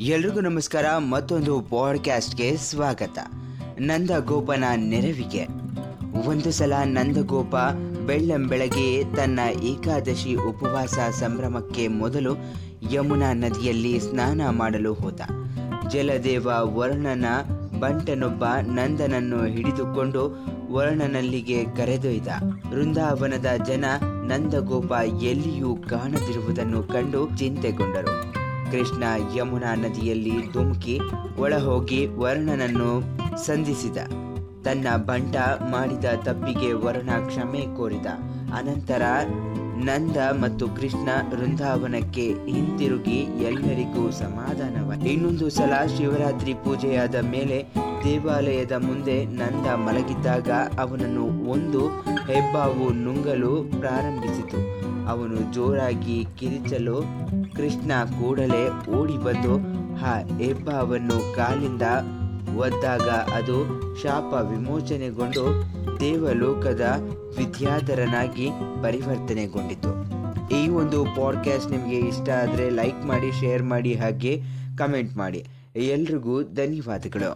ಎಲ್ರಿಗೂ ನಮಸ್ಕಾರ, ಮತ್ತೊಂದು ಪಾಡ್ಕ್ಯಾಸ್ಟ್ಗೆ ಸ್ವಾಗತ. ನಂದಗೋಪನ ನೆರವಿಗೆ. ಒಂದು ಸಲ ನಂದಗೋಪ ಬೆಳ್ಳಂಬೆಳಗ್ಗೆ ತನ್ನ ಏಕಾದಶಿ ಉಪವಾಸ ಸಂಭ್ರಮಕ್ಕೆ ಮೊದಲು ಯಮುನಾ ನದಿಯಲ್ಲಿ ಸ್ನಾನ ಮಾಡಲು ಹೋದ. ಜಲದೇವ ವರ್ಣನ ಬಂಟನೊಬ್ಬ ನಂದನನ್ನು ಹಿಡಿದುಕೊಂಡು ವರ್ಣನಲ್ಲಿಗೆ ಕರೆದೊಯ್ದ. ವೃಂದಾವನದ ಜನ ನಂದಗೋಪ ಎಲ್ಲಿಯೂ ಕಾಣದಿರುವುದನ್ನು ಕಂಡು ಚಿಂತೆಗೊಂಡರು. ಕೃಷ್ಣ ಯಮುನಾ ನದಿಯಲ್ಲಿ ಧುಮುಕಿ ಒಳಹೋಗಿ ವರ್ಣನನ್ನು ಸಂಧಿಸಿದ. ತನ್ನ ಬಂಟ ಮಾಡಿದ ತಪ್ಪಿಗೆ ವರುಣ ಕ್ಷಮೆ ಕೋರಿದ. ಅನಂತರ ನಂದ ಮತ್ತು ಕೃಷ್ಣ ವೃಂದಾವನಕ್ಕೆ ಹಿಂತಿರುಗಿ ಎಲ್ಲರಿಗೂ ಸಮಾಧಾನವ ಇನ್ನೊಂದು ಸಲ ಶಿವರಾತ್ರಿ ಪೂಜೆಯಾದ ಮೇಲೆ ದೇವಾಲಯದ ಮುಂದೆ ನಂದ ಮಲಗಿದ್ದಾಗ ಅವನನ್ನು ಒಂದು ಹೆಬ್ಬಾವು ನುಂಗಲು ಪ್ರಾರಂಭಿಸಿತು. ಅವನು ಜೋರಾಗಿ ಕಿರಿಚಲು ಕೃಷ್ಣ ಕೂಡಲೇ ಓಡಿ ಬಂದು ಆ ಹೆಬ್ಬಾವನ್ನು ಕಾಲಿಂದ ಒದ್ದಾಗ ಅದು ಶಾಪ ವಿಮೋಚನೆಗೊಂಡು ದೇವಲೋಕದ ವಿದ್ಯಾಧರನಾಗಿ ಪರಿವರ್ತನೆಗೊಂಡಿತು. ಈ ಒಂದು ಪಾಡ್ಕ್ಯಾಸ್ಟ್ ನಿಮಗೆ ಇಷ್ಟ ಆದರೆ ಲೈಕ್ ಮಾಡಿ ಶೇರ್ ಮಾಡಿ, ಹಾಗೆ ಕಮೆಂಟ್ ಮಾಡಿ. ಎಲ್ರಿಗೂ ಧನ್ಯವಾದಗಳು.